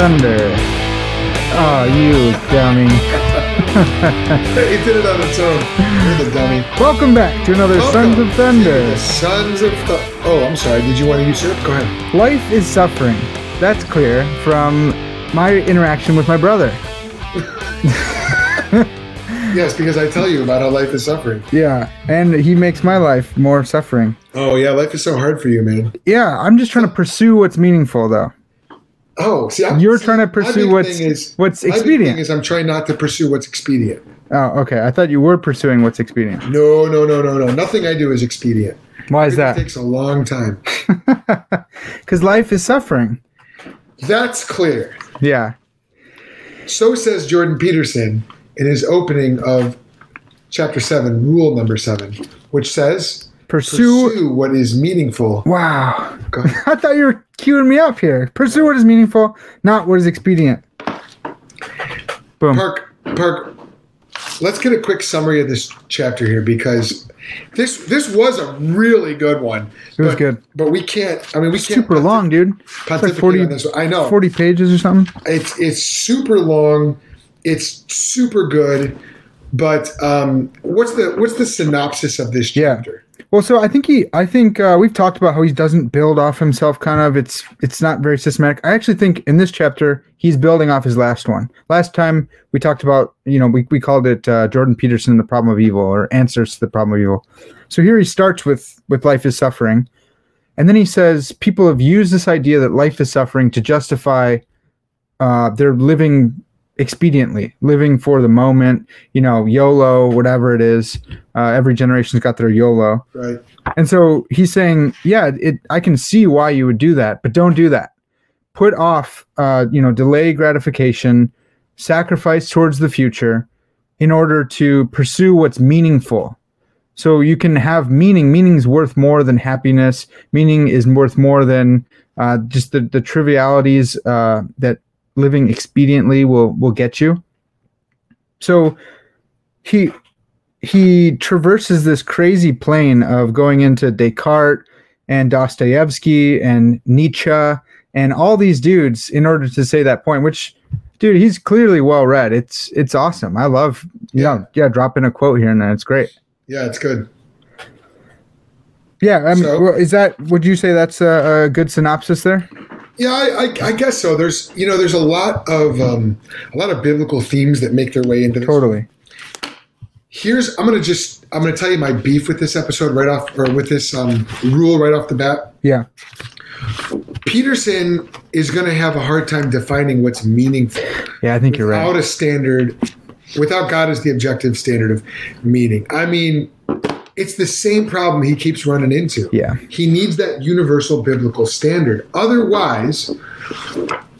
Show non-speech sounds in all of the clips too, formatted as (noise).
Thunder. Oh, you dummy. he did it on its own. You're the dummy. Welcome back to another Sons of Thunder. the Sons of Th- Oh, I'm sorry. Did you want to use usurp? Go ahead. Life is suffering. That's clear from my interaction with my brother. (laughs) Yes, because I tell you about how life is suffering. Yeah, and he makes my life more suffering. Oh yeah, life is so hard for you, man. Yeah, I'm just trying to pursue what's meaningful, though. Oh, see, I'm, You're see, trying to pursue what's- is, what's expedient. is I'm trying not to pursue what's expedient. Oh, okay. I thought you were pursuing what's expedient. No, no, no, no, no. Nothing I do is expedient. Why is that? It takes a long time. (laughs) Because life is suffering. That's clear. Yeah. So says Jordan Peterson in his opening of chapter seven, rule number seven, which says Pursue. pursue what is meaningful. Wow. Go ahead. I thought you were queuing me up here. Pursue what is meaningful, not what is expedient. Boom. Park, Park. Let's get a quick summary of this chapter here because this this was a really good one. It was but, good. but we can't. I mean, we can't Super long, dude. It's like 40, on this. one. I know 40 pages or something. it's it's super long. It's super good. But um, what's the what's the synopsis of this Yeah. Well, so I think he, I think uh, we've talked about how he doesn't build off himself. Kind of, it's it's not very systematic. I actually think in this chapter he's building off his last one. Last time we talked about, you know, we we called it uh, Jordan Peterson, the problem of evil, or answers to the problem of evil. So here he starts with with life is suffering, and then he says people have used this idea that life is suffering to justify uh, their living expediently, living for the moment. You know, YOLO, whatever it is. Uh, every generation's got their YOLO. Right. And so he's saying, yeah, it I can see why you would do that, but don't do that. Put off uh, you know, delay gratification, sacrifice towards the future in order to pursue what's meaningful. So you can have meaning. Meaning's worth more than happiness. Meaning is worth more than uh, just the, the trivialities uh, that living expediently will will get you. So he he traverses this crazy plane of going into Descartes and Dostoevsky and Nietzsche and all these dudes in order to say that point, which dude, he's clearly well read. It's it's awesome. I love you Yeah. know, yeah, dropping a quote here and there. It's great. Yeah, it's good. Yeah, I mean, So- is that would you say that's a, a good synopsis there? Yeah, I, I, I guess so. There's you know there's a lot of um, a lot of biblical themes that make their way into this. Totally. Here's I'm gonna just I'm gonna tell you my beef with this episode right off or with this um, rule right off the bat. Yeah. Peterson is gonna have a hard time defining what's meaningful Yeah, I think you're right. without a standard, without God as the objective standard of meaning. I mean, it's the same problem he keeps running into. Yeah. He needs that universal biblical standard. Otherwise,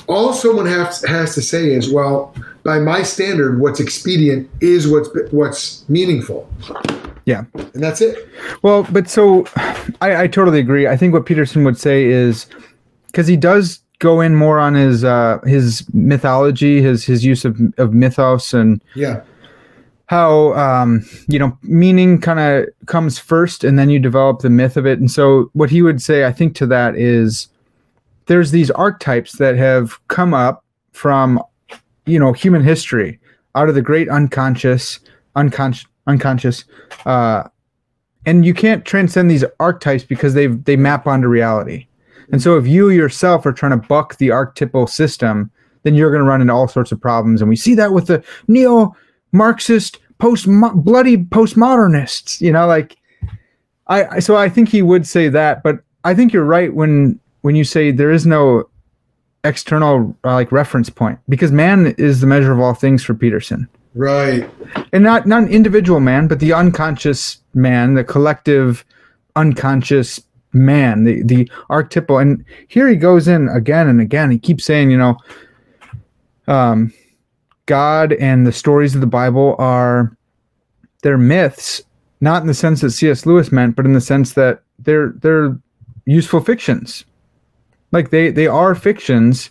all someone has, has to say is, well, by my standard, what's expedient is what's what's meaningful, Yeah. and that's it. Well, but so I, I totally agree. I think what Peterson would say is because he does go in more on his uh, his mythology, his his use of of mythos and Yeah, how um, you know meaning kind of comes first, and then you develop the myth of it. And so what he would say, I think, to that is there's these archetypes that have come up from you know human history out of the great unconscious unconscious unconscious uh and you can't transcend these archetypes because they they map onto reality and so if you yourself are trying to buck the archetypal system then you're going to run into all sorts of problems and we see that with the neo marxist post bloody postmodernists you know like I, so i think he would say that but i think you're right when when you say there is no external uh, like reference point because man is the measure of all things for peterson. Right. and not not an individual man but the unconscious man the collective unconscious man the the archetypal. And here he goes in again and again. He keeps saying you know um god and the stories of the bible are they're myths not in the sense that cs lewis meant but in the sense that they're they're useful fictions. Like they they are fictions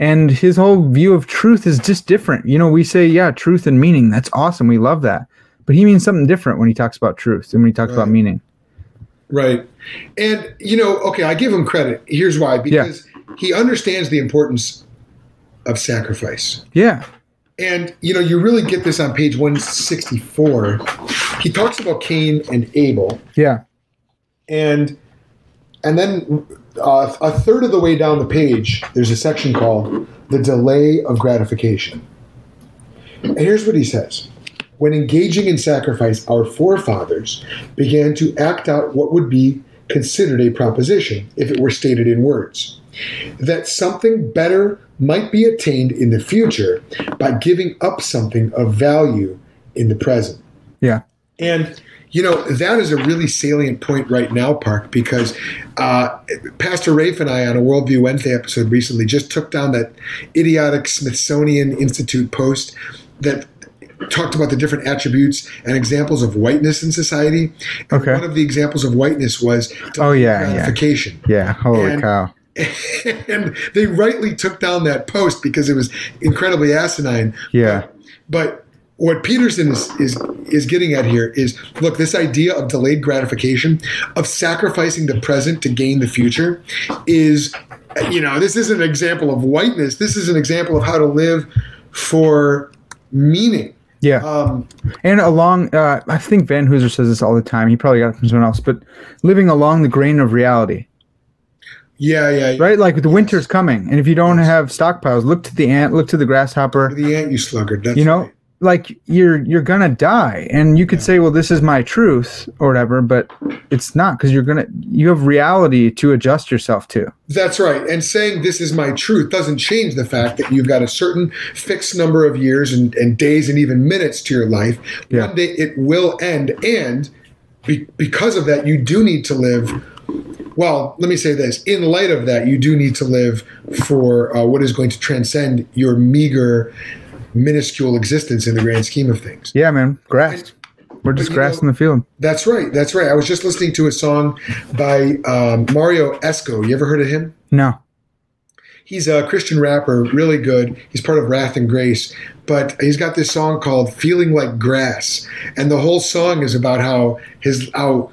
and his whole view of truth is just different. You know we say yeah truth and meaning. That's awesome. We love that. But he means something different when he talks about truth and when he talks about meaning. Right. And, you know, okay, I give him credit. Here's why. Because he understands the importance of sacrifice. Yeah. And you know, you really get this on page 164. He talks about Cain and Abel, Yeah. and and then uh, a third of the way down the page, there's a section called "The Delay of Gratification." And here's what he says: When engaging in sacrifice, our forefathers began to act out what would be considered a proposition if it were stated in words. That something better might be attained in the future by giving up something of value in the present. Yeah. And you know that is a really salient point right now, Park, because uh, Pastor Rafe and I on a Worldview Wednesday episode recently just took down that idiotic Smithsonian Institute post that talked about the different attributes and examples of whiteness in society. And Okay. One of the examples of whiteness was Oh, yeah, yeah. gratification. Yeah. Holy And- cow. (laughs) and they rightly took down that post because it was incredibly asinine. Yeah. But what Peterson is, is is getting at here is look, this idea of delayed gratification, of sacrificing the present to gain the future, is you know, this isn't an example of whiteness. This is an example of how to live for meaning. Yeah. Um, And along, uh, I think Vanhoozer says this all the time. He probably got it from someone else, but living along the grain of reality, yeah, yeah, yeah. right? Like the winter's coming, and if you don't have stockpiles, look to the ant, look to the grasshopper. The ant, you sluggard. That's You know, right. Like you're you're gonna die, and you could say, well, this is my truth or whatever, but it's not because you're gonna you have reality to adjust yourself to. That's right. And saying this is my truth doesn't change the fact that you've got a certain fixed number of years and, and days and even minutes to your life. Yeah. One day it will end. And be, because of that, you do need to live. Well, let me say this. In light of that, you do need to live for uh, what is going to transcend your meager, minuscule existence in the grand scheme of things. Yeah, man, grass. We're just grass in the field. That's right. That's right. I was just listening to a song by um, Mario Esco. You ever heard of him? No. He's a Christian rapper, really good. He's part of Wrath and Grace, but he's got this song called "Feeling Like Grass," and the whole song is about how his how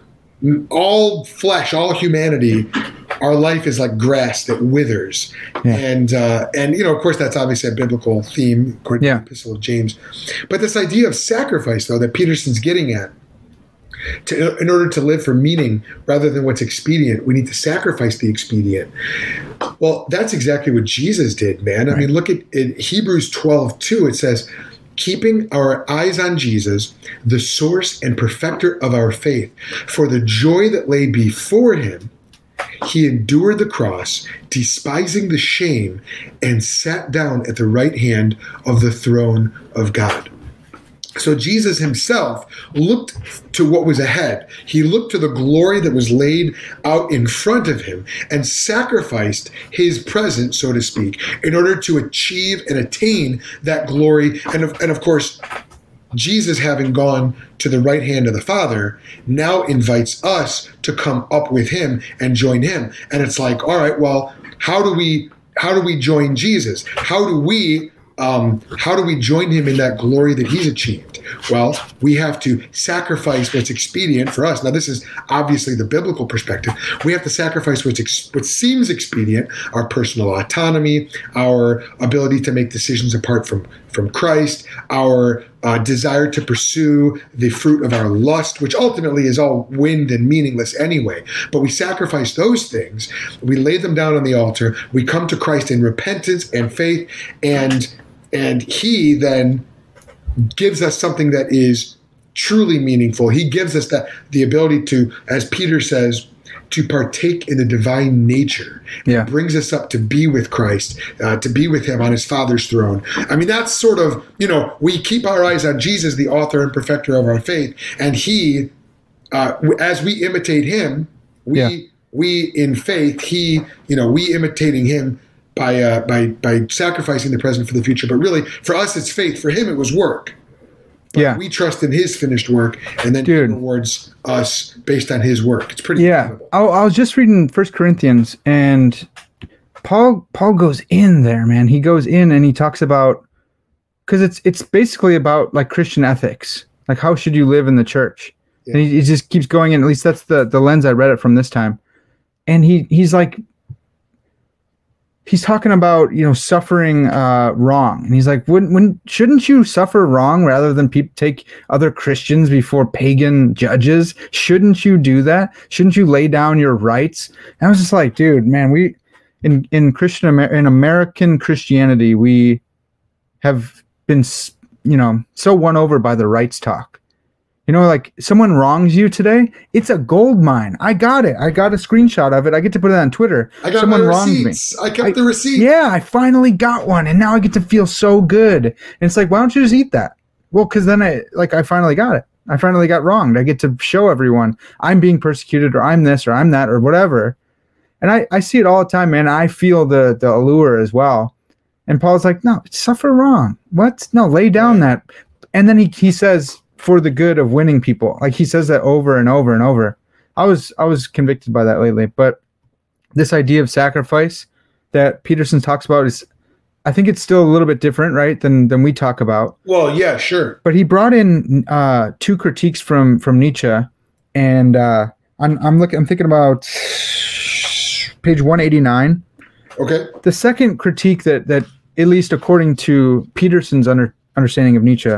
all flesh, all humanity, our life is like grass that withers, Yeah. and uh, and you know, of course, that's obviously a biblical theme according Yeah. to the Epistle of James. But this idea of sacrifice, though, that Peterson's getting at, to, in order to live for meaning rather than what's expedient, we need to sacrifice the expedient. Well, that's exactly what Jesus did, man. I mean, look at in Hebrews 12, 2, it says, keeping our eyes on Jesus, the source and perfecter of our faith, for the joy that lay before him, he endured the cross, despising the shame, and sat down at the right hand of the throne of God. So Jesus himself looked to what was ahead. He looked to the glory that was laid out in front of him and sacrificed his present, so to speak, in order to achieve and attain that glory. And of, and of course, Jesus, having gone to the right hand of the Father, now invites us to come up with him and join him. And it's like, all right, well, how do we how do we join Jesus? How do we um, how do we join him in that glory that he's achieved? Well, we have to sacrifice what's expedient for us. Now, this is obviously the biblical perspective. We have to sacrifice what's ex- what seems expedient, our personal autonomy, our ability to make decisions apart from from Christ, our uh, desire to pursue the fruit of our lust, which ultimately is all wind and meaningless anyway. But we sacrifice those things, we lay them down on the altar, we come to Christ in repentance and faith, and and He then gives us something that is truly meaningful. He gives us that the ability to, as Peter says, to partake in the divine nature. Yeah. brings us up to be with Christ, uh, to be with Him on His Father's throne. I mean, that's sort of you know we keep our eyes on Jesus, the author and perfecter of our faith, and He, uh, as we imitate Him, we Yeah. we in faith, He, you know, we imitating Him. By, uh, by by sacrificing the present for the future, but really for us it's faith. For him it was work. Yeah. We trust in his finished work, and then Dude. he rewards us based on his work. It's pretty Yeah. I, I was just reading First Corinthians, and Paul Paul goes in there, man. He goes in and he talks about because it's it's basically about like Christian ethics, like how should you live in the church, and he, he just keeps going in. At least that's the the lens I read it from this time, and he he's like, he's talking about you know suffering uh, wrong, and he's like, "When when shouldn't you suffer wrong rather than pe- take other Christians before pagan judges? Shouldn't you do that? Shouldn't you lay down your rights?" And I was just like, "Dude, man, we in in Christian Amer- in American Christianity, we have been you know so won over by the rights talk." You know, like someone wrongs you today, it's a gold mine. I got it. I got a screenshot of it. I get to put it on Twitter. I got someone my wronged me. receipts. I kept I- the receipt. Yeah, I finally got one, and now I get to feel so good. And it's like, why don't you just eat that? Well, because then I like I finally got it. I finally got wronged. I get to show everyone I'm being persecuted, or I'm this, or I'm that, or whatever. And I I see it all the time, man. I feel the the allure as well. And Paul's like, no, suffer wrong. What? No, lay down that. And then he he says for the good of winning people. Like he says that over and over and over. I was I was convicted by that lately, but this idea of sacrifice that Peterson talks about is I think it's still a little bit different, right, than than we talk about. Well, yeah, sure. But he brought in uh, two critiques from from Nietzsche, and uh, I'm I'm looking I'm thinking about page 189. Okay. The second critique that that at least according to Peterson's under, understanding of Nietzsche,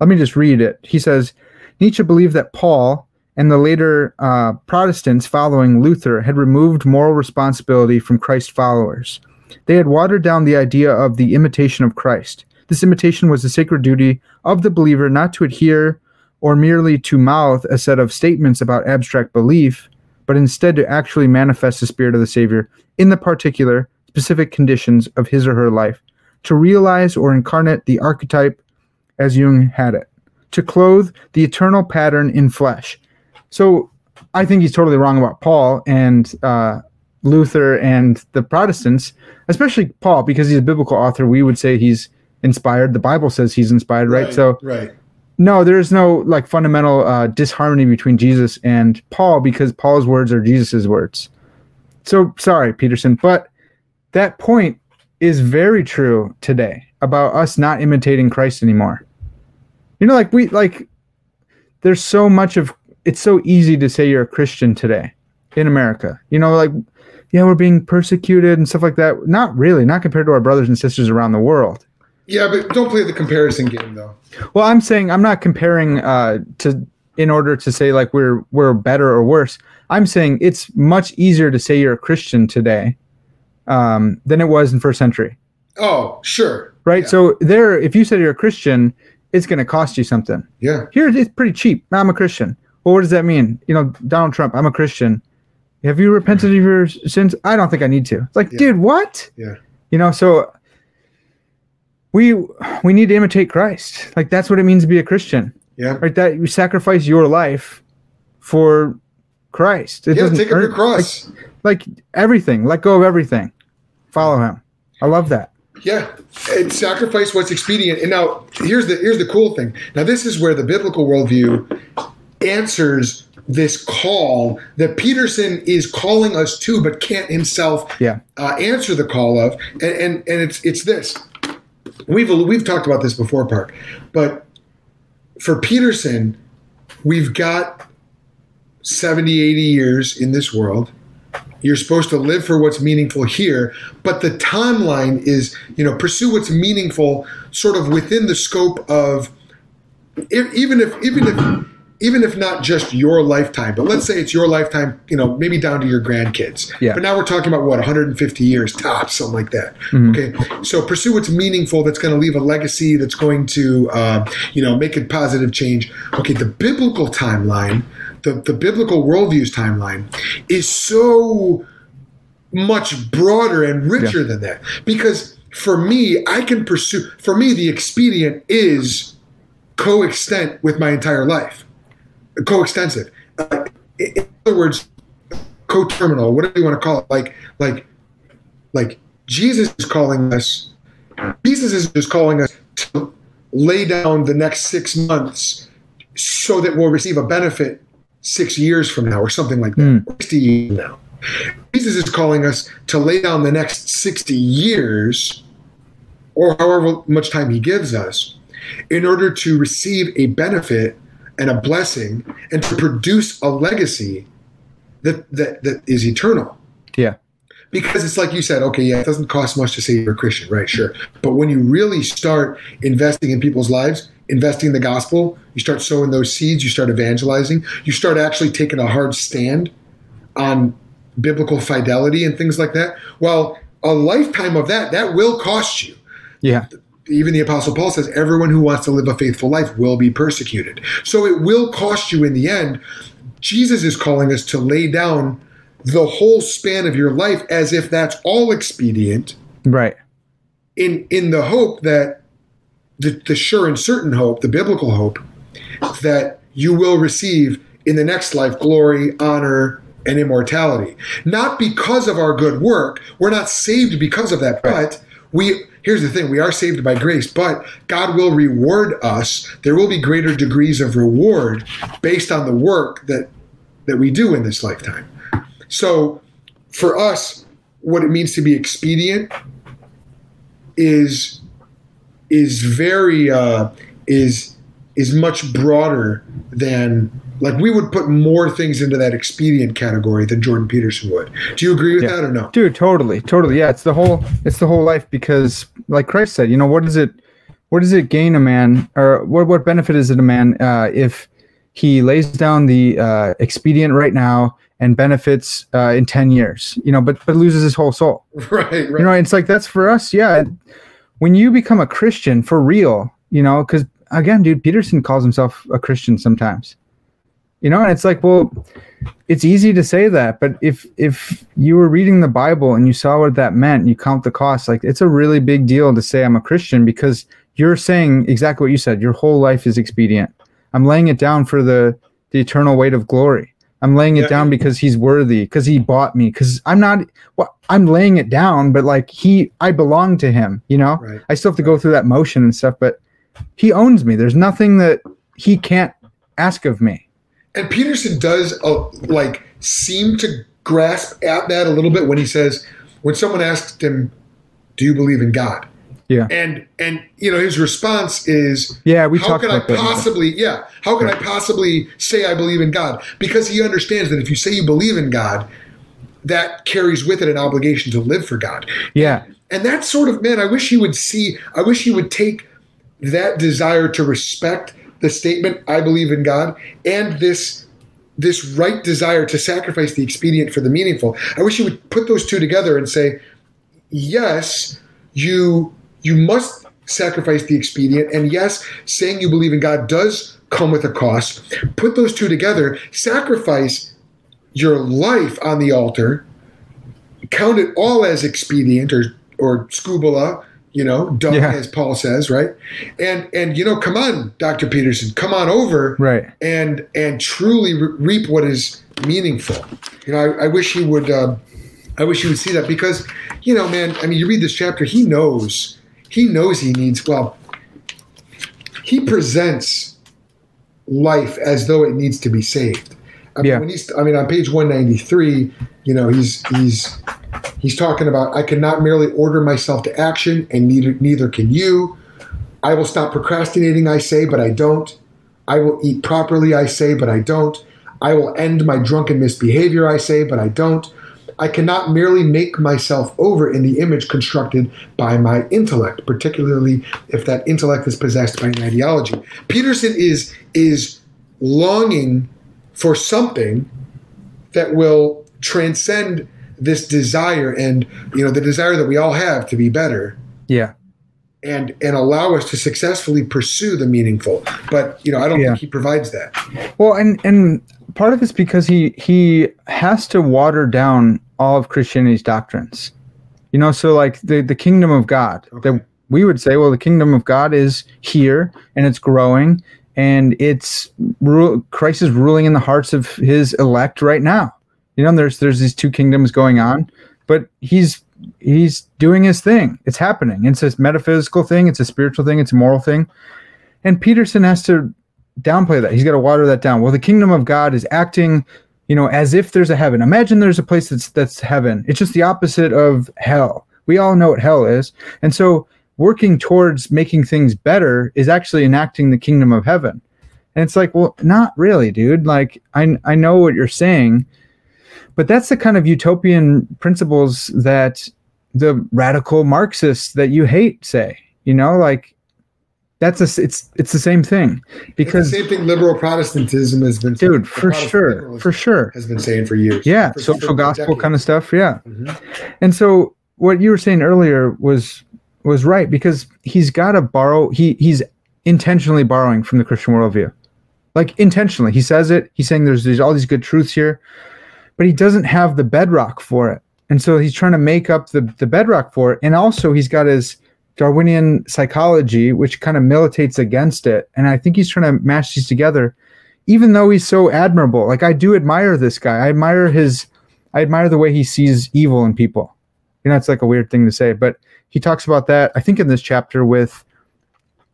let me just read it. He says Nietzsche believed that Paul and the later uh, Protestants following Luther had removed moral responsibility from Christ followers. They had watered down the idea of the imitation of Christ. This imitation was the sacred duty of the believer not to adhere or merely to mouth a set of statements about abstract belief, but instead to actually manifest the spirit of the Savior in the particular, specific conditions of his or her life, to realize or incarnate the archetype as Jung had it, to clothe the eternal pattern in flesh. So I think he's totally wrong about Paul and uh, Luther and the Protestants, especially Paul, because he's a biblical author. We would say he's inspired. The Bible says he's inspired, right? So right. no, there's no like fundamental uh, disharmony between Jesus and Paul because Paul's words are Jesus's words. So sorry, Peterson, but that point is very true today about us not imitating Christ anymore. You know, like we like there's so much of it's so easy to say you're a Christian today in America. You know, like yeah, we're being persecuted and stuff like that. Not really, not compared to our brothers and sisters around the world. Yeah, but don't play the comparison game though. Well, I'm saying I'm not comparing uh, to in order to say like we're we're better or worse. I'm saying it's much easier to say you're a Christian today um, than it was in first century, Oh, sure. Right? Yeah. So there, if you said you're a Christian, it's going to cost you something. Yeah. Here, it's pretty cheap. I'm a Christian. Well, what does that mean? You know, Donald Trump. I'm a Christian. Have you repented of your sins? I don't think I need to. It's like, Yeah. dude, what? Yeah. You know, so we we need to imitate Christ. Like that's what it means to be a Christian Yeah. right? That you sacrifice your life for Christ. It Yeah, doesn't take up your cross. Like, like everything. Let go of everything. Follow Him. I love that. Yeah, sacrifice what's expedient. And now here's the here's the cool thing. Now this is where the biblical worldview answers this call that Peterson is calling us to, but can't himself Yeah. uh, answer the call of. And, and and it's it's this. We've we've talked about this before, Park, but for Peterson, we've got 70, 80 years in this world. You're supposed to live for what's meaningful here, but the timeline is, you know, pursue what's meaningful sort of within the scope of even if even if even if not just your lifetime, but let's say it's your lifetime, you know, maybe down to your grandkids. Yeah. But now we're talking about what 150 years tops, something like that. Mhm. Okay. So pursue what's meaningful, that's going to leave a legacy, that's going to, uh, you know, make a positive change. Okay. The biblical timeline, the, the biblical worldview's timeline is so much broader and richer than that. Because for me, I can pursue, for me, the expedient is coextent with my entire life, coextensive. Uh, in in other words, co-terminal, whatever you want to call it. Like, like, like Jesus is calling us. Jesus is just calling us to lay down the next six months so that we'll receive a benefit six years from now, or something like that, Mm. sixty years from now. Jesus is calling us to lay down the next sixty years, or however much time He gives us, in order to receive a benefit and a blessing and to produce a legacy that that, that is eternal. Yeah. Because it's like you said, okay, yeah, it doesn't cost much to say you're a Christian, right? Sure. But when you really start investing in people's lives, investing in the gospel, you start sowing those seeds, you start evangelizing, you start actually taking a hard stand on biblical fidelity and things like that. Well, a lifetime of that, that will cost you. Yeah. Even the Apostle Paul says, everyone who wants to live a faithful life will be persecuted. So it will cost you in the end. Jesus is calling us to lay down the whole span of your life as if that's all expedient. Right. In in the hope that the, the sure and certain hope, the biblical hope, that you will receive in the next life glory, honor, and immortality. Not because of our good work. We're not saved because of that, but we here's the thing we are saved by grace but god will reward us there will be greater degrees of reward based on the work that that we do in this lifetime so for us what it means to be expedient is is very uh, is is much broader than like we would put more things into that expedient category than Jordan Peterson would. Do you agree with Yeah. that or no? Dude, totally, totally. Yeah, it's the whole it's the whole life because like Christ said, you know, what does it what does it gain a man or what what benefit is it a man uh, if he lays down the uh, expedient right now and benefits uh, in 10 years, you know, but but loses his whole soul. Right, (laughs) right. You know, it's like that's for us, yeah. When you become a Christian for real, you know, cuz again, dude, Peterson calls himself a Christian sometimes. You know, and it's like, well, it's easy to say that, but if if you were reading the Bible and you saw what that meant, and you count the cost, like it's a really big deal to say I'm a Christian because you're saying exactly what you said. Your whole life is expedient. I'm laying it down for the the eternal weight of glory. I'm laying it Yeah. down because he's worthy, because he bought me, because I'm not well, I'm laying it down, but like he I belong to him, you know? Right. I still have to go through that motion and stuff, but he owns me. There's nothing that he can't ask of me. And Peterson does uh, like seem to grasp at that a little bit when he says, when someone asked him, "Do you believe in God?" Yeah. And and you know his response is, Yeah, we how can I about that. possibly yeah how can i possibly say i believe in god because he understands that if you say you believe in god that carries with it an obligation to live for god Yeah. and that sort of man i wish he would see i wish he would take that desire to respect the statement i believe in god and this this right desire to sacrifice the expedient for the meaningful i wish he would put those two together and say yes you you must sacrifice the expedient and yes saying you believe in god does come with a cost put those two together sacrifice your life on the altar count it all as expedient or or you know dumb Yeah. as paul says right and and you know come on dr peterson come on over Right. and and truly re- reap what is meaningful. You know, I, I wish he would. Uh, I wish he would see that because, you know, man. I mean, you read this chapter. He knows. He knows he needs. Well, he presents life as though it needs to be saved. I mean, Yeah. when he's, I mean, on page one ninety three, you know, he's he's he's talking about I cannot merely order myself to action, and neither neither can you. I will stop procrastinating, I say, but I don't. I will eat properly, I say, but I don't. I will end my drunken misbehavior, I say, but I don't. I cannot merely make myself over in the image constructed by my intellect, particularly if that intellect is possessed by an ideology. Peterson is is longing for something that will transcend this desire and you know the desire that we all have to be better Yeah. and and allow us to successfully pursue the meaningful. But you know, I don't Yeah. think he provides that. Well, and and part of it's because he he has to water down all of Christianity's doctrines. You know, so like the the kingdom of God Okay. that we would say, well, the kingdom of God is here and it's growing and it's ru- Christ is ruling in the hearts of his elect right now. You know, there's there's these two kingdoms going on, but he's he's doing his thing. It's happening. It's a metaphysical thing. It's a spiritual thing. It's a moral thing. And Peterson has to downplay that. He's got to water that down. Well, the kingdom of God is acting, you know, as if there's a heaven. Imagine there's a place that's that's heaven. It's just the opposite of hell. We all know what hell is. And so working towards making things better is actually enacting the kingdom of heaven. And it's like, well, not really, dude. Like I I know what you're saying, but that's the kind of utopian principles that the radical Marxists that you hate say. You know, like that's a it's it's the same thing because the same thing liberal Protestantism has been dude for sure for sure has been saying for years. Yeah, for, social gospel decades. kind of stuff. Yeah, Mhm. and so what you were saying earlier was was right because he's got to borrow. He he's intentionally borrowing from the Christian worldview, like intentionally. He says it. He's saying there's there's all these good truths here, but he doesn't have the bedrock for it, and so he's trying to make up the the bedrock for it. And also he's got his Darwinian psychology, which kind of militates against it. And I think he's trying to mash these together, even though he's so admirable. Like I do admire this guy. I admire his I admire the way he sees evil in people. You know, it's like a weird thing to say, but he talks about that, I think, in this chapter with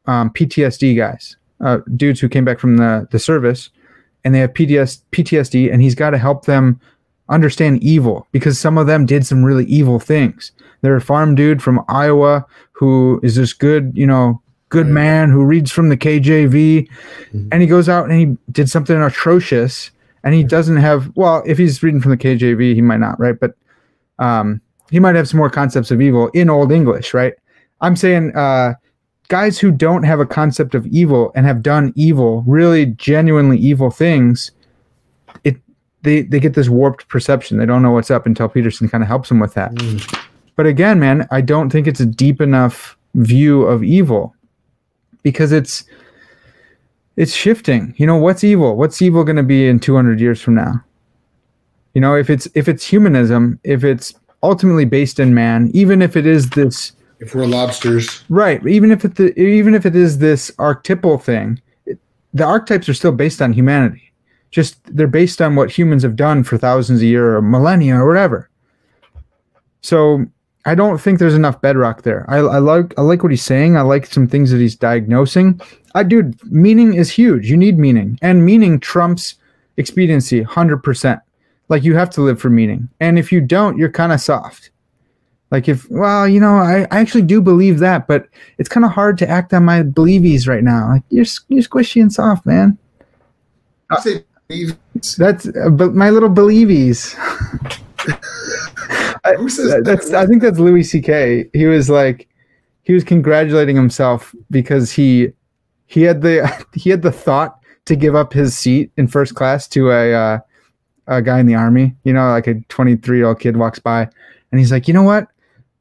um, PTSD guys, uh, dudes who came back from the, the service and they have PTS, PTSD, and he's got to help them understand evil because some of them did some really evil things. They're a farm dude from Iowa who is this good, you know, good man who reads from the KJV, Mhm. and he goes out and he did something atrocious, and he doesn't have well, if he's reading from the KJV, he might not, right? But um, he might have some more concepts of evil in Old English, right? I'm saying uh, guys who don't have a concept of evil and have done evil, really genuinely evil things, they they get this warped perception. They don't know what's up until Peterson kind of helps them with that. Mm. But again, man, I don't think it's a deep enough view of evil because it's it's shifting. You know, what's evil? What's evil going to be in 200 years from now? You know, if it's if it's humanism, if it's ultimately based in man, even if it is this If we're lobsters, right, even if it the, even if it is this archetypal thing, it, the archetypes are still based on humanity. Just they're based on what humans have done for thousands of years or millennia or whatever. So I don't think there's enough bedrock there. I, I like I like what he's saying. I like some things that he's diagnosing. I dude, meaning is huge. You need meaning, and meaning trumps expediency, hundred percent. Like you have to live for meaning, and if you don't, you're kind of soft. Like if well, you know, I, I actually do believe that, but it's kind of hard to act on my believies right now. Like you're you're squishy and soft, man. I say That's uh, but my little believies. I, (laughs) Who says that- that? that's I think that's Louis C.K. He was like he was congratulating himself because he he had the (laughs) he had the thought to give up his seat in first class to a uh, a guy in the army. You know, like a 23 year old kid walks by and he's like, you know what?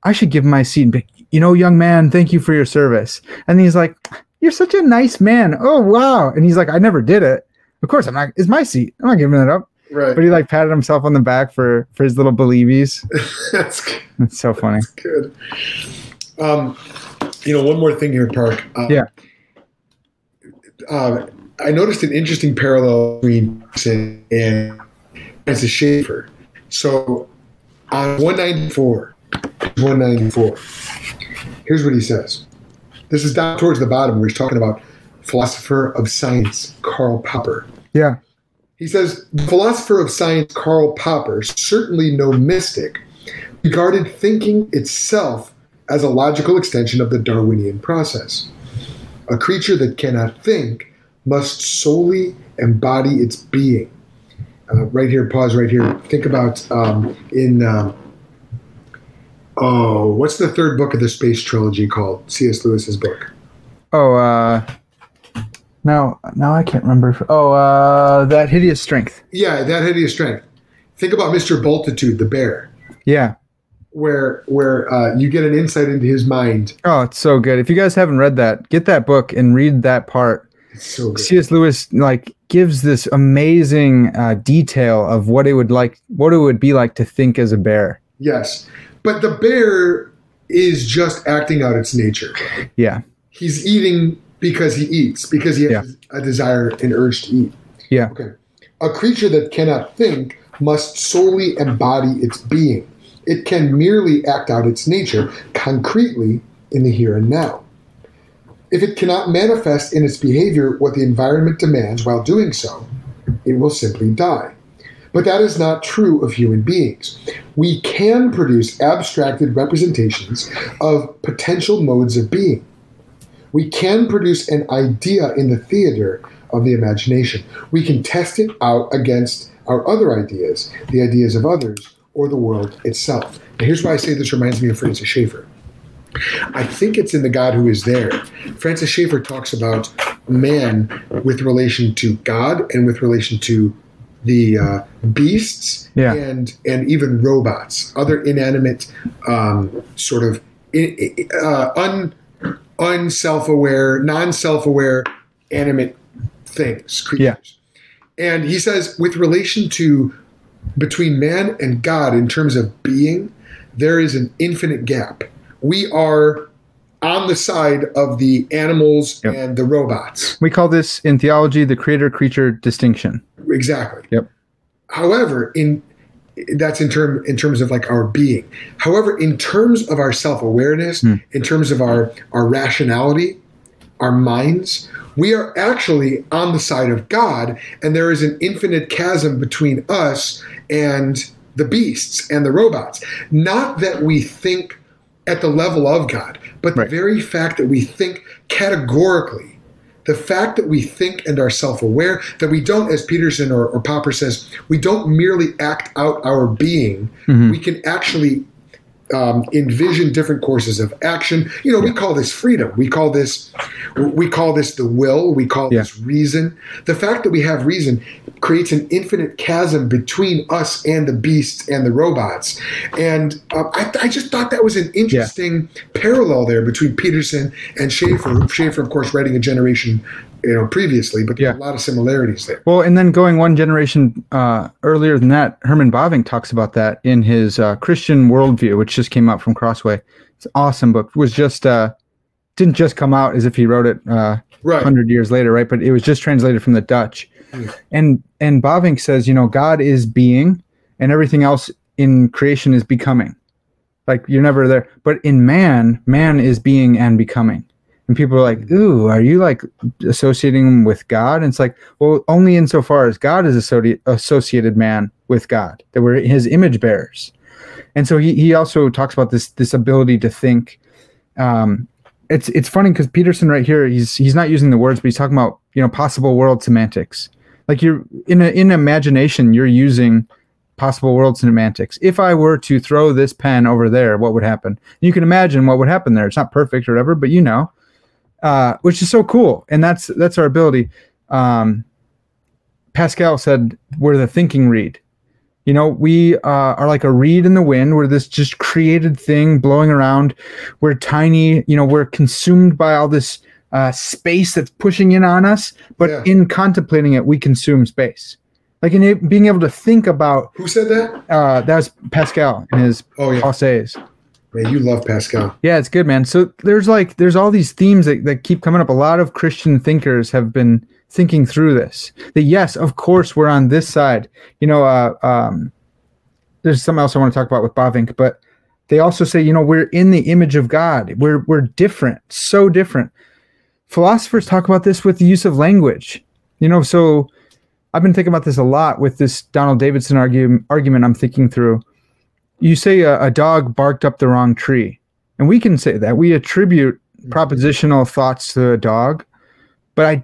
I should give him my seat. And be, you know, young man, thank you for your service. And he's like, you're such a nice man. Oh wow. And he's like, I never did it. Of course, I'm not. It's my seat. I'm not giving it up. right. But he like patted himself on the back for for his little believies. (laughs) That's good. It's so funny. good. Um, you know, one more thing here, Park. Uh, Yeah. Uh, I noticed an interesting parallel between Peterson and Francis Schaeffer. So on 194, 194, here's what he says. This is down towards the bottom where he's talking about philosopher of science Karl Popper. Yeah. He says, the philosopher of science Karl Popper, certainly no mystic, regarded thinking itself as a logical extension of the Darwinian process. A creature that cannot think must solely embody its being. Uh, right here, pause right here. Think about um, in, um, oh, what's the third book of the space trilogy called? C.S. Lewis's book. Oh, uh, now now I can't remember. if- Oh, uh, that hideous strength. Yeah, that hideous strength. Think about Mr. Bultitude, the bear. Yeah. where where uh, you get an insight into his mind. Oh, it's so good. If you guys haven't read that, get that book and read that part. It's so good. C.S. Lewis like gives this amazing uh, detail of what it would like, what it would be like to think as a bear. Yes, but the bear is just acting out its nature. Yeah. He's eating because he eats because he has a desire and urge to eat. Yeah. Okay. A creature that cannot think must solely embody its being. It can merely act out its nature concretely in the here and now. If it cannot manifest in its behavior what the environment demands while doing so, it will simply die. But that is not true of human beings. We can produce abstracted representations of potential modes of being. We can produce an idea in the theater of the imagination. We can test it out against our other ideas, the ideas of others, or the world itself. And here's why I say this reminds me of Francis Schaeffer. I think it's in The God Who Is There. Francis Schaeffer talks about man with relation to God and with relation to the uh, beasts Yeah. and and even robots, other inanimate, um, sort of i- i- uh, un unself-aware, non-self-aware, animate things, creatures. And he says, with relation to between man and God in terms of being, there is an infinite gap. We are on the side of the animals Yep. and the robots. We call this in theology the creator creature distinction. Exactly. Yep. However, in that's in term in terms of like our being. However, in terms of our self-awareness, Hmm. in terms of our our rationality, our minds, we are actually on the side of God, and there is an infinite chasm between us and the beasts and the robots. Not that we think at the level of God, but Right. the very fact that we think categorically the fact that we think and are self-aware that we don't as peterson or, or popper says we don't merely act out our being Mhm. we can actually um, envision different courses of action. You know we call this freedom. We call this we call this the will. We call Yeah. this reason. The fact that we have reason creates an infinite chasm between us and the beasts and the robots. And uh, I, I just thought that was an interesting parallel there between peterson and schaeffer. Schaeffer of course writing a generation you know previously but Yeah. a lot of similarities there Well, and then going one generation uh, earlier than that, Herman Bavinck talks about that in his uh, Christian Worldview, which just came out from Crossway. It's an awesome book. It was just uh, didn't just come out as if he wrote it uh, right hundred years later, right? But it was just translated from the Dutch. Yeah. And and Bavinck says, you know, God is being, and everything else in creation is becoming. Like you're never there, but in man, man is being and becoming. And people are like, "Ooh, are you like associating him with God?" And it's like, well, only insofar as God is associated associated man with God, that we're His image bearers. And so he he also talks about this this ability to think. Um, it's it's funny because Peterson right here he's he's not using the words, but he's talking about you know possible world semantics. Like you're in a, in imagination, you're using possible world semantics. If I were to throw this pen over there, what would happen? You can imagine what would happen there. It's not perfect or whatever, but you know, uh, which is so cool, and that's that's our ability. Um, Pascal said we're the thinking reed. You know, we uh, are like a reed in the wind. We're this just created thing blowing around. We're tiny. You know, we're consumed by all this uh, space that's pushing in on us. But Yeah. in contemplating it, we consume space. Like in it, being able to think about who said that uh, that was Pascal in his oh yeah Essays. Man you love pascal Yeah, it's good, man. So there's like there's all these themes that, that keep coming up. A lot of Christian thinkers have been thinking through this. That yes, of course, we're on this side. You know, uh, um, there's something else I want to talk about with Bavinck, but they also say, you know, we're in the image of God. We're we're different, so different. Philosophers talk about this with the use of language. You know, so I've been thinking about this a lot with this Donald Davidson argue, argument I'm thinking through. You say a, a dog barked up the wrong tree, and we can say that. We attribute propositional thoughts to a dog, but I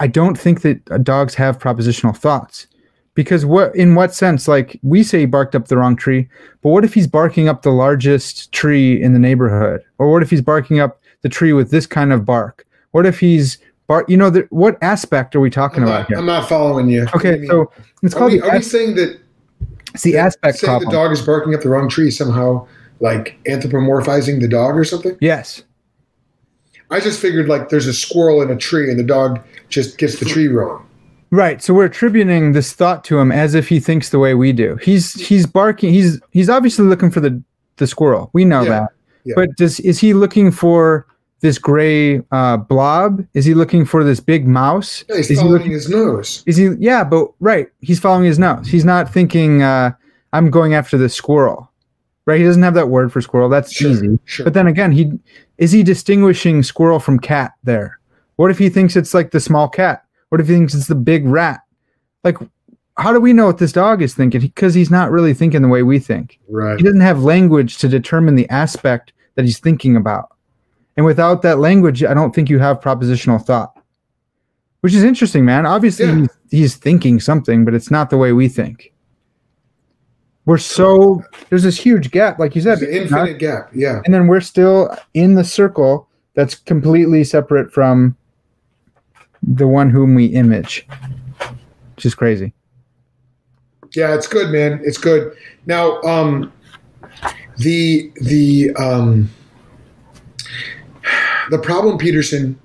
I don't think that uh, dogs have propositional thoughts. Because what in what sense? Like we say he barked up the wrong tree but what if he's barking up the largest tree in the neighborhood? Or what if he's barking up the tree with this kind of bark? What if he's bark you know the, what aspect are we talking I'm about not, here? I'm not following you. Okay so it's are called we, are we saying that it's the aspect saying problem the dog is barking up the wrong tree somehow like anthropomorphizing the dog or something yes i just figured like there's a squirrel in a tree and the dog just gets the tree wrong Right. So we're attributing this thought to him as if he thinks the way we do. He's he's barking. He's he's obviously looking for the the squirrel. We know Yeah, that. yeah. But does is he looking for this gray uh, blob? Is he looking for this big mouse? yeah, he's is he following looking? his nose Is he? Yeah, but right. He's following his nose. He's not thinking. Uh, I'm going after the squirrel. Right. He doesn't have that word for squirrel. That's sure easy. sure But then again, he is he distinguishing squirrel from cat there? What if he thinks it's like the small cat? What if he thinks it's the big rat? Like, how do we know what this dog is thinking? Because he's not really thinking the way we think. right He doesn't have language to determine the aspect that he's thinking about. And without that language, I don't think you have propositional thought. which is interesting, man. Obviously, Yeah. he's, he's thinking something, but it's not the way we think. We're so there's this huge gap, like you said, There's an infinite gap. Yeah. and then we're still in the circle that's completely separate from the one whom we image, which is crazy. Yeah, it's good, man. It's good. Now, um, the the um, the problem, Peterson.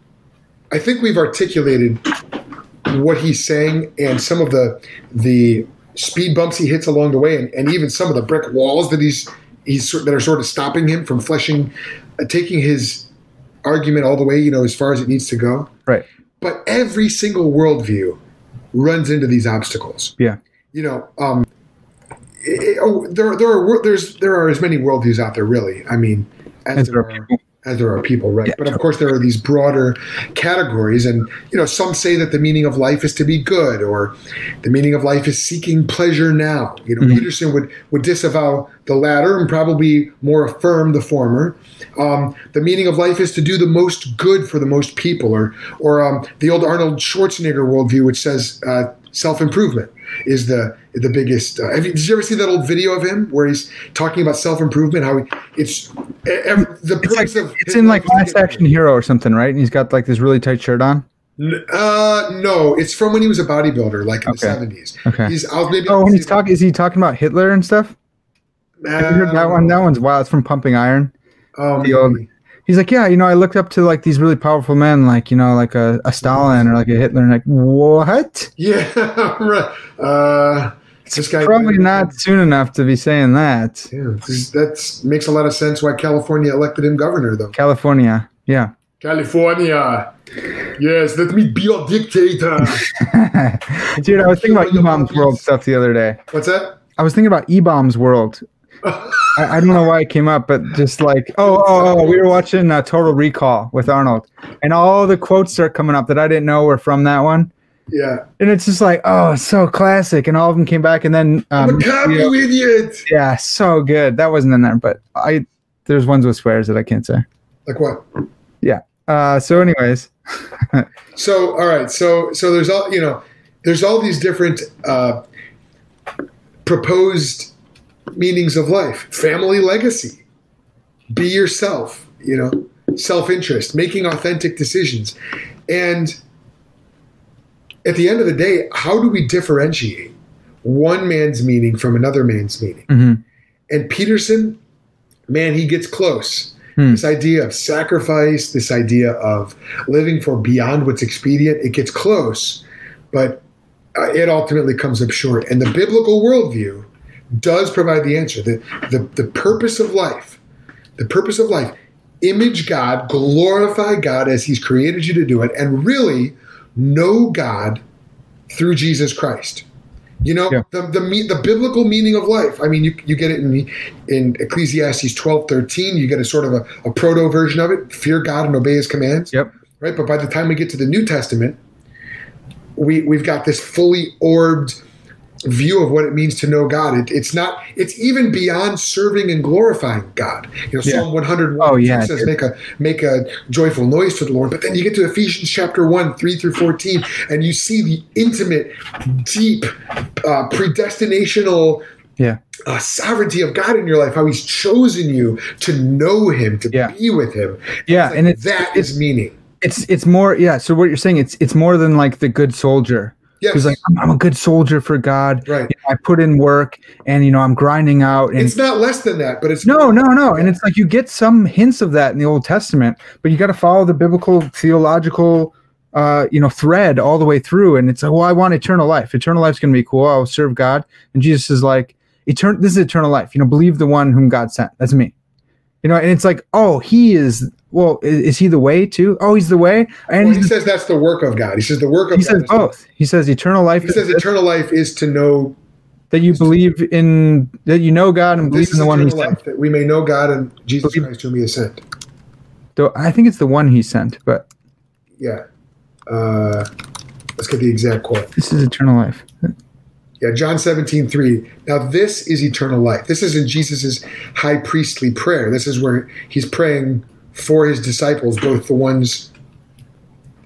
I think we've articulated what he's saying and some of the the speed bumps he hits along the way, and, and even some of the brick walls that he's he's that are sort of stopping him from fleshing, uh, taking his argument all the way, you know, as far as it needs to go. Right. But every single worldview runs into these obstacles Yeah. you know, um, it- it- oh, there there are there's there are as many worldviews out there, really. I mean, as, As there are are as there are people, right? Yeah, but of course, there are these broader categories, and you know, some say that the meaning of life is to be good, or the meaning of life is seeking pleasure now. You know, Mhm. Peterson would would disavow the latter and probably more affirm the former. Um, the meaning of life is to do the most good for the most people, or or um, the old Arnold Schwarzenegger worldview, which says uh, self improvement is the the biggest. Uh, have you, did you ever see that old video of him where he's talking about self improvement? How he, it's e- ev- the It's like of it's in like Last Action Hero or something, right? And he's got like this really tight shirt on. Uh, no, it's from when he was a bodybuilder, like in Okay. the seventies. Okay. He's I'll maybe Oh, when he's talking, is he talking about Hitler and stuff? Have you heard that one? That one's wild. It's from Pumping Iron. Um, the old- He's like, yeah, you know, I looked up to like these really powerful men, like you know, like a, a Stalin or like a Hitler, and like what? yeah, (laughs) right. Uh, this guy Probably not soon enough to be saying that. Yeah, that makes a lot of sense. Why California elected him governor, though. California, yeah. California, yes, let me be your dictator. (laughs) Dude, I was thinking about eBaum's World stuff the other day. What's that? I was thinking about eBaum's World. I, I don't know why it came up, but just like, oh, oh, oh we were watching uh, Total Recall with Arnold, and all the quotes start coming up that I didn't know were from that one. Yeah, And it's just like, oh, so classic. And all of them came back, and then, I'm um, a cop, yeah, you idiot. yeah, so good. That wasn't in there, but I there's ones with swears that I can't say. Like what? Yeah. Uh, so, anyways, (laughs) So, all right. So, so there's all you know. There's all these different uh, proposed meanings of life. Family legacy. Be yourself. You know, self-interest, making authentic decisions, and at the end of the day, how do we differentiate one man's meaning from another man's meaning? mhm. And Peterson, man, he gets close. Hmm. This idea of sacrifice, this idea of living for beyond what's expedient, it gets close, but uh, it ultimately comes up short. And the biblical worldview does provide the answer. The, the, the purpose of life, the purpose of life, image God, glorify God as He's created you to do it, and really know God through Jesus Christ. You know, Yeah. the, the me- the biblical meaning of life. I mean, you, you get it in in Ecclesiastes twelve thirteen. You get a sort of a, a proto version of it: fear God and obey His commands. Yep. Right. But by the time we get to the New Testament, we we've got this fully orbed view of what it means to know God. It, it's not. It's even beyond serving and glorifying God. You know, Yeah. Psalm one hundred one Oh, yeah, says, "Make a make a joyful noise to the Lord." But then you get to Ephesians chapter one, three through fourteen, and you see the intimate, deep, uh, predestinational Yeah. uh, sovereignty of God in your life, how He's chosen you to know Him, to Yeah. be with Him. Yeah, Like, and it's that it's is meaning. it's it's more yeah. So what you're saying it's it's more than like the good soldier Yes, who's like I'm, I'm a good soldier for God. right. You know, I put in work and you know I'm grinding out and It's not less than that, but it's no no no and it's like you get some hints of that in the Old Testament, but you got to follow the biblical theological uh, you know thread all the way through and it's like well I want eternal life. Eternal life's going to be cool. I'll serve God and Jesus is like eternal this is eternal life. You know believe the one whom God sent. That's me. You know and it's like oh he is well is, is he the way too? Oh he's the way and Well, he says that's the work of God. He says the work of he God. says both. He says eternal life He is says eternal life is to know that you believe in that you know God and believe in the one he sent. that we may know God and Jesus Believe- Christ whom He has sent. Though I think it's the one he sent, but Yeah. Uh, let's get the exact quote. this is eternal life. Yeah, John 17, 3. Now, this is eternal life. This is in Jesus' high priestly prayer. This is where he's praying for his disciples, both the ones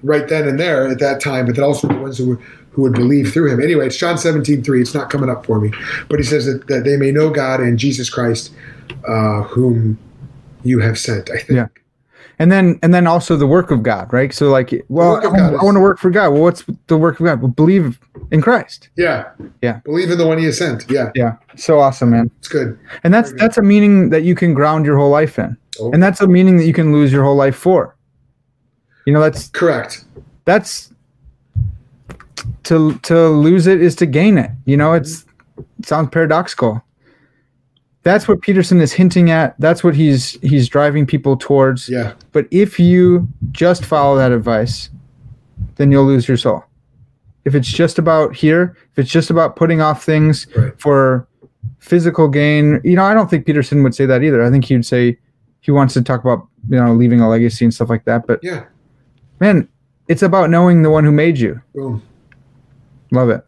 right then and there at that time, but then also the ones who would, who would believe through him. Anyway, it's John 17, 3. It's not coming up for me. But he says that, that they may know God and Jesus Christ, uh, whom you have sent, I think. Yeah. and then and then also the work of God, right? So like, well, I, God want to work for God. Well, what's the work of God? Well, believe in Christ. Yeah. Yeah. Believe in the one he has sent. Yeah. Yeah, so awesome, man. It's good. And that's that's a meaning that you can ground your whole life in, Oh, and that's a meaning that you can lose your whole life for. You know, that's correct. that's to to lose it is to gain it. You know, it's it sounds paradoxical. That's what Peterson is hinting at. That's what he's he's driving people towards. Yeah. But if you just follow that advice, then you'll lose your soul. If it's just about here, if it's just about putting off things Right. for physical gain, you know, I don't think Peterson would say that either. I think he'd say he wants to talk about, you know, leaving a legacy and stuff like that. But Yeah. man, it's about knowing the one who made you. Boom. Love it.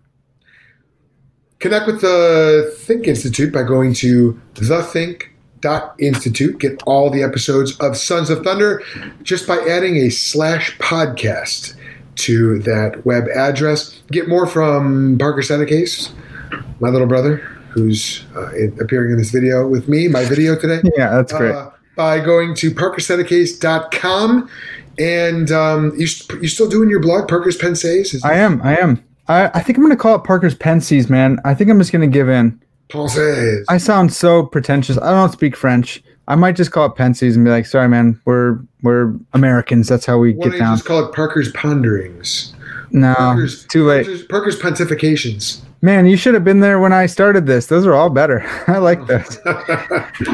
Connect with the Think Institute by going to thethink.institute. Get all the episodes of Sons of Thunder just by adding a slash podcast to that web address. Get more from Parker Senecase, my little brother, who's uh, in- appearing in this video with me, my video today. (laughs) Yeah, that's great. Uh, by going to parkersenecase.com. And um, you, you still doing your blog, Parker's Pensays? Is I am. I am. I, I think I'm going to call it Parker's Pensies, man. I think I'm just going to give in. Pensays. I sound so pretentious. I don't speak French. I might just call it Pensies and be like, sorry, man. We're we're Americans. That's how we Why get down. just call it Parker's Ponderings? No, Parker's, too late. Parker's, Parker's Pontifications. Man, you should have been there when I started this. Those are all better. (laughs) I like this. (laughs)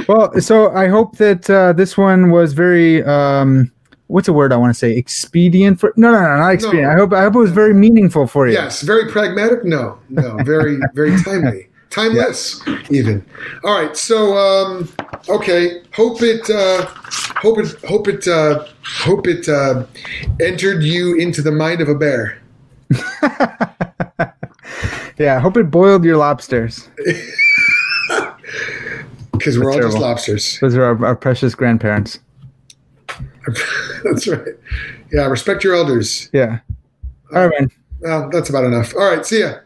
Well, so I hope that uh, this one was very um, what's a word I want to say? Expedient for no, no, no, not expedient. No. I hope I hope it was very meaningful for you. yes, very pragmatic. No, no, very, very timely, (laughs) timeless, even. All right, so um, okay, hope it, uh, hope it, hope it, uh, hope it uh, entered you into the mind of a bear. (laughs) Yeah, hope it boiled your lobsters. (laughs) Because we're all just lobsters. Those are our, our precious grandparents. (laughs) That's right. Yeah, respect your elders. Yeah. All right, man. Well, that's about enough. All right, see ya.